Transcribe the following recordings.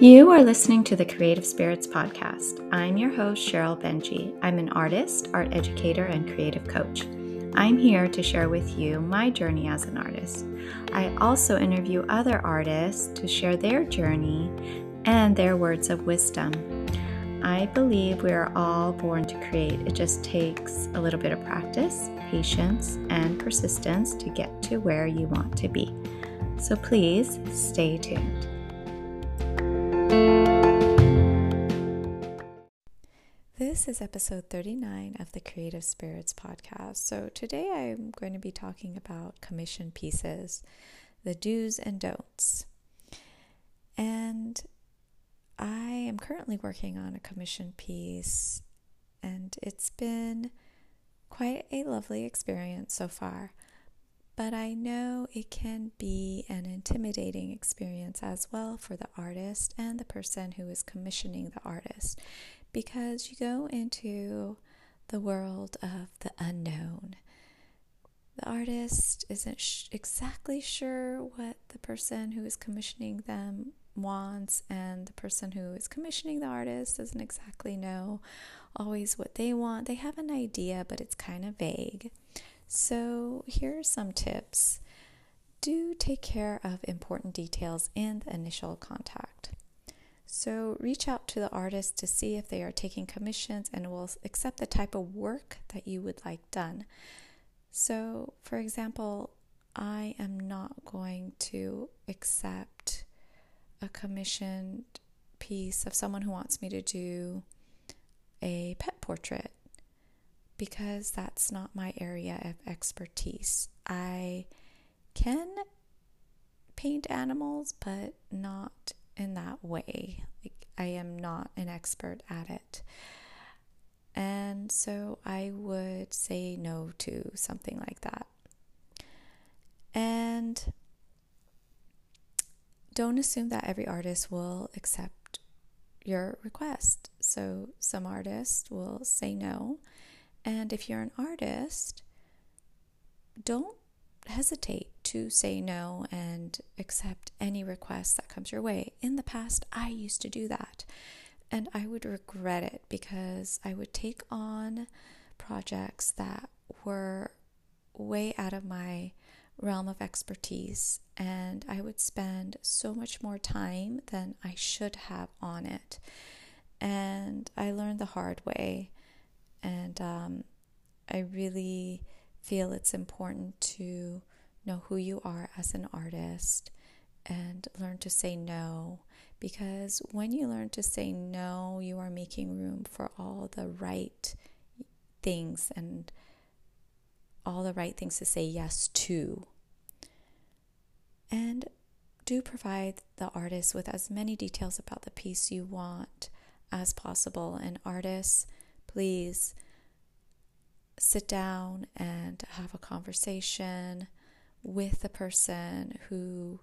You are listening to the Creative Spirits Podcast. I'm your host, Sheryl Benjy. I'm an artist, art educator, and creative coach. I'm here to share with you my journey as an artist. I also interview other artists to share their journey and their words of wisdom. I believe we are all born to create. It just takes a little bit of practice, patience, and persistence to get to where you want to be. So please stay tuned. This is episode 39 of the Creative Spirits podcast. So, today I'm going to be talking about commission pieces, the do's and don'ts. And I am currently working on a commission piece, and it's been quite a lovely experience so far. But I know it can be an intimidating experience as well for the artist and the person who is commissioning the artist because you go into the world of the unknown. The artist isn't sh- exactly sure what the person who is commissioning them wants, and the person who is commissioning the artist doesn't exactly know always what they want. They have an idea, but it's kind of vague. So, here are some tips. Do take care of important details in the initial contact. So, reach out to the artist to see if they are taking commissions and will accept the type of work that you would like done. So, for example, I am not going to accept a commissioned piece of someone who wants me to do a pet portrait because that's not my area of expertise. I can paint animals, but not in that way. Like, I am not an expert at it. And so I would say no to something like that. And don't assume that every artist will accept your request. So some artists will say no. And if you're an artist, don't hesitate to say no and accept any request that comes your way. In the past, I used to do that. And I would regret it because I would take on projects that were way out of my realm of expertise, and I would spend so much more time than I should have on it. And I learned the hard way, and um, I really feel it's important to know who you are as an artist and learn to say no. Because when you learn to say no, you are making room for all the right things and all the right things to say yes to. And do provide the artist with as many details about the piece you want as possible. And artists, please sit down and have a conversation with the person who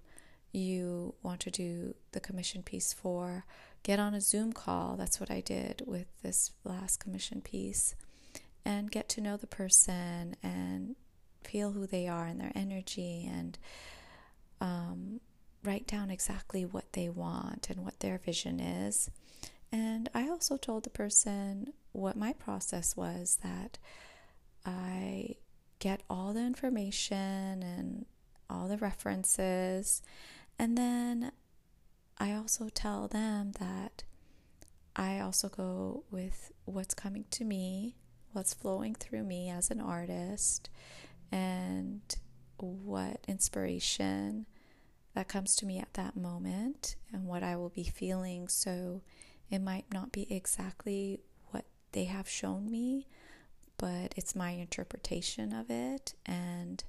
you want to do the commission piece for. Get on a Zoom call. That's what I did with this last commission piece and get to know the person and feel who they are and their energy and um, write down exactly what they want and what their vision is. And I also told the person what my process was that I get all the information and all the references, and then I also tell them that I also go with what's coming to me, what's flowing through me as an artist, and what inspiration that comes to me at that moment and what I will be feeling. So it might not be exactly they have shown me, but it's my interpretation of it, and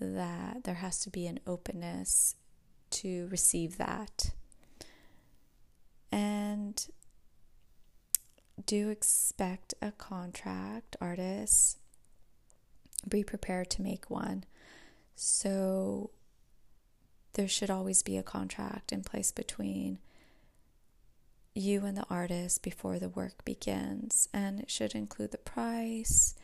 that there has to be an openness to receive that. And do expect a contract, artists. Be prepared to make one. So, there should always be a contract in place between you and the artist before the work begins, and it should include the price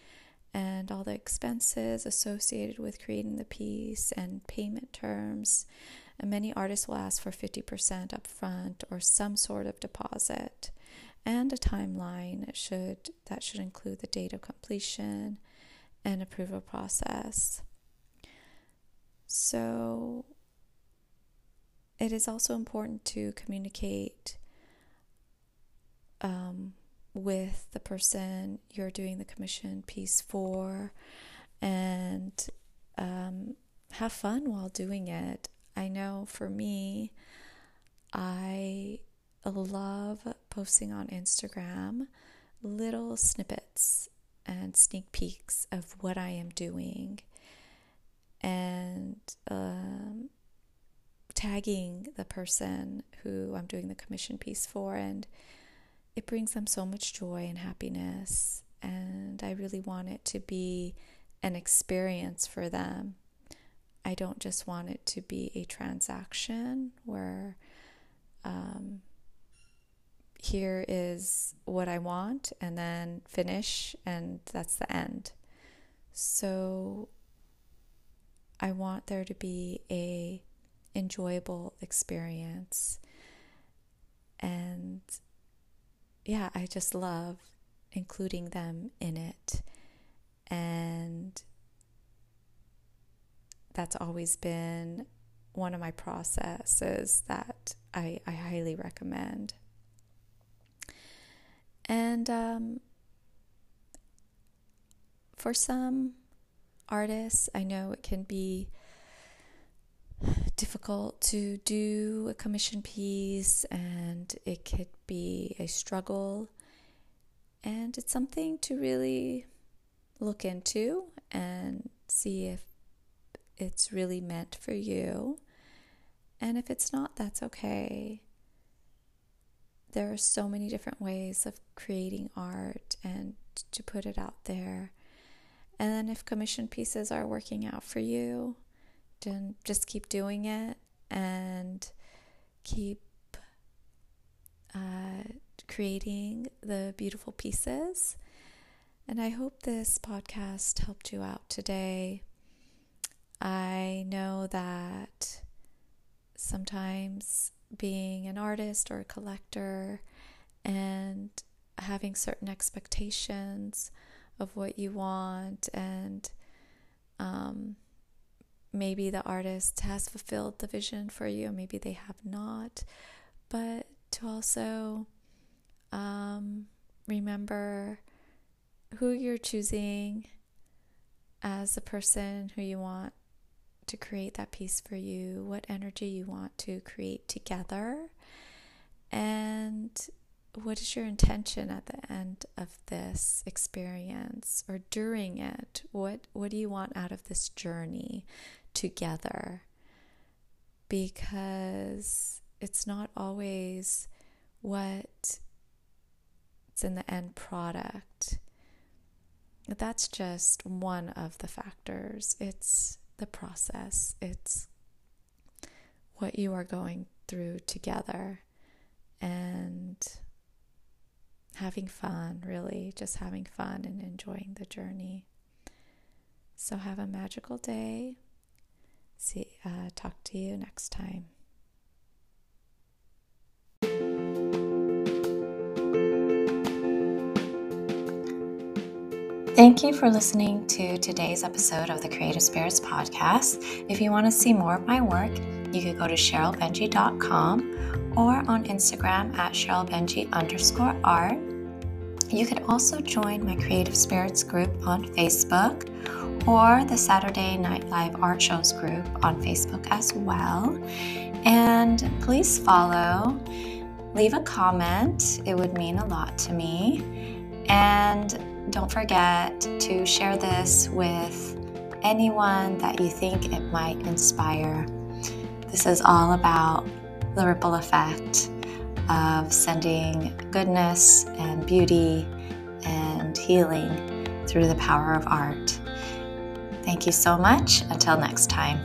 and all the expenses associated with creating the piece and payment terms. And many artists will ask for 50% upfront or some sort of deposit and a timeline should that should include the date of completion and approval process. So it is also important to communicate um, with the person you're doing the commission piece for and um, have fun while doing it. I know for me, I love posting on Instagram little snippets and sneak peeks of what I am doing and um, tagging the person who I'm doing the commission piece for. And it brings them so much joy and happiness. And I really want it to be an experience for them. I don't just want it to be a transaction where um, here is what I want, and then finish, and that's the end. So I want there to be a enjoyable experience. And yeah, I just love including them in it. And that's always been one of my processes that I, I highly recommend. And um, for some artists, I know it can be difficult to do a commission piece and it could be a struggle. And it's something to really look into and see if it's really meant for you. And if it's not, that's okay. There are so many different ways of creating art and to put it out there. And then if commission pieces are working out for you, then just keep doing it and keep uh, creating the beautiful pieces. And I hope this podcast helped you out today. I know that sometimes being an artist or a collector and having certain expectations of what you want and um, maybe the artist has fulfilled the vision for you maybe they have not but to also um, remember who you're choosing as a person who you want to create that piece for you, what energy you want to create together, and what is your intention at the end of this experience or during it? What what do you want out of this journey together? Because it's not always what it's in the end product. That's just one of the factors. It's the process, it's what you are going through together and having fun, really, just having fun and enjoying the journey. So, have a magical day. See, uh, talk to you next time. Thank you for listening to today's episode of the Creative Spirits Podcast. If you want to see more of my work, you can go to SherylBenjy.com or on Instagram at SherylBenjy underscore art. You could also join my Creative Spirits group on Facebook or the Saturday Night Live Art Shows group on Facebook as well. And please follow, leave a comment, it would mean a lot to me. And don't forget to share this with anyone that you think it might inspire. This is all about the ripple effect of sending goodness and beauty and healing through the power of art. Thank you so much. Until next time.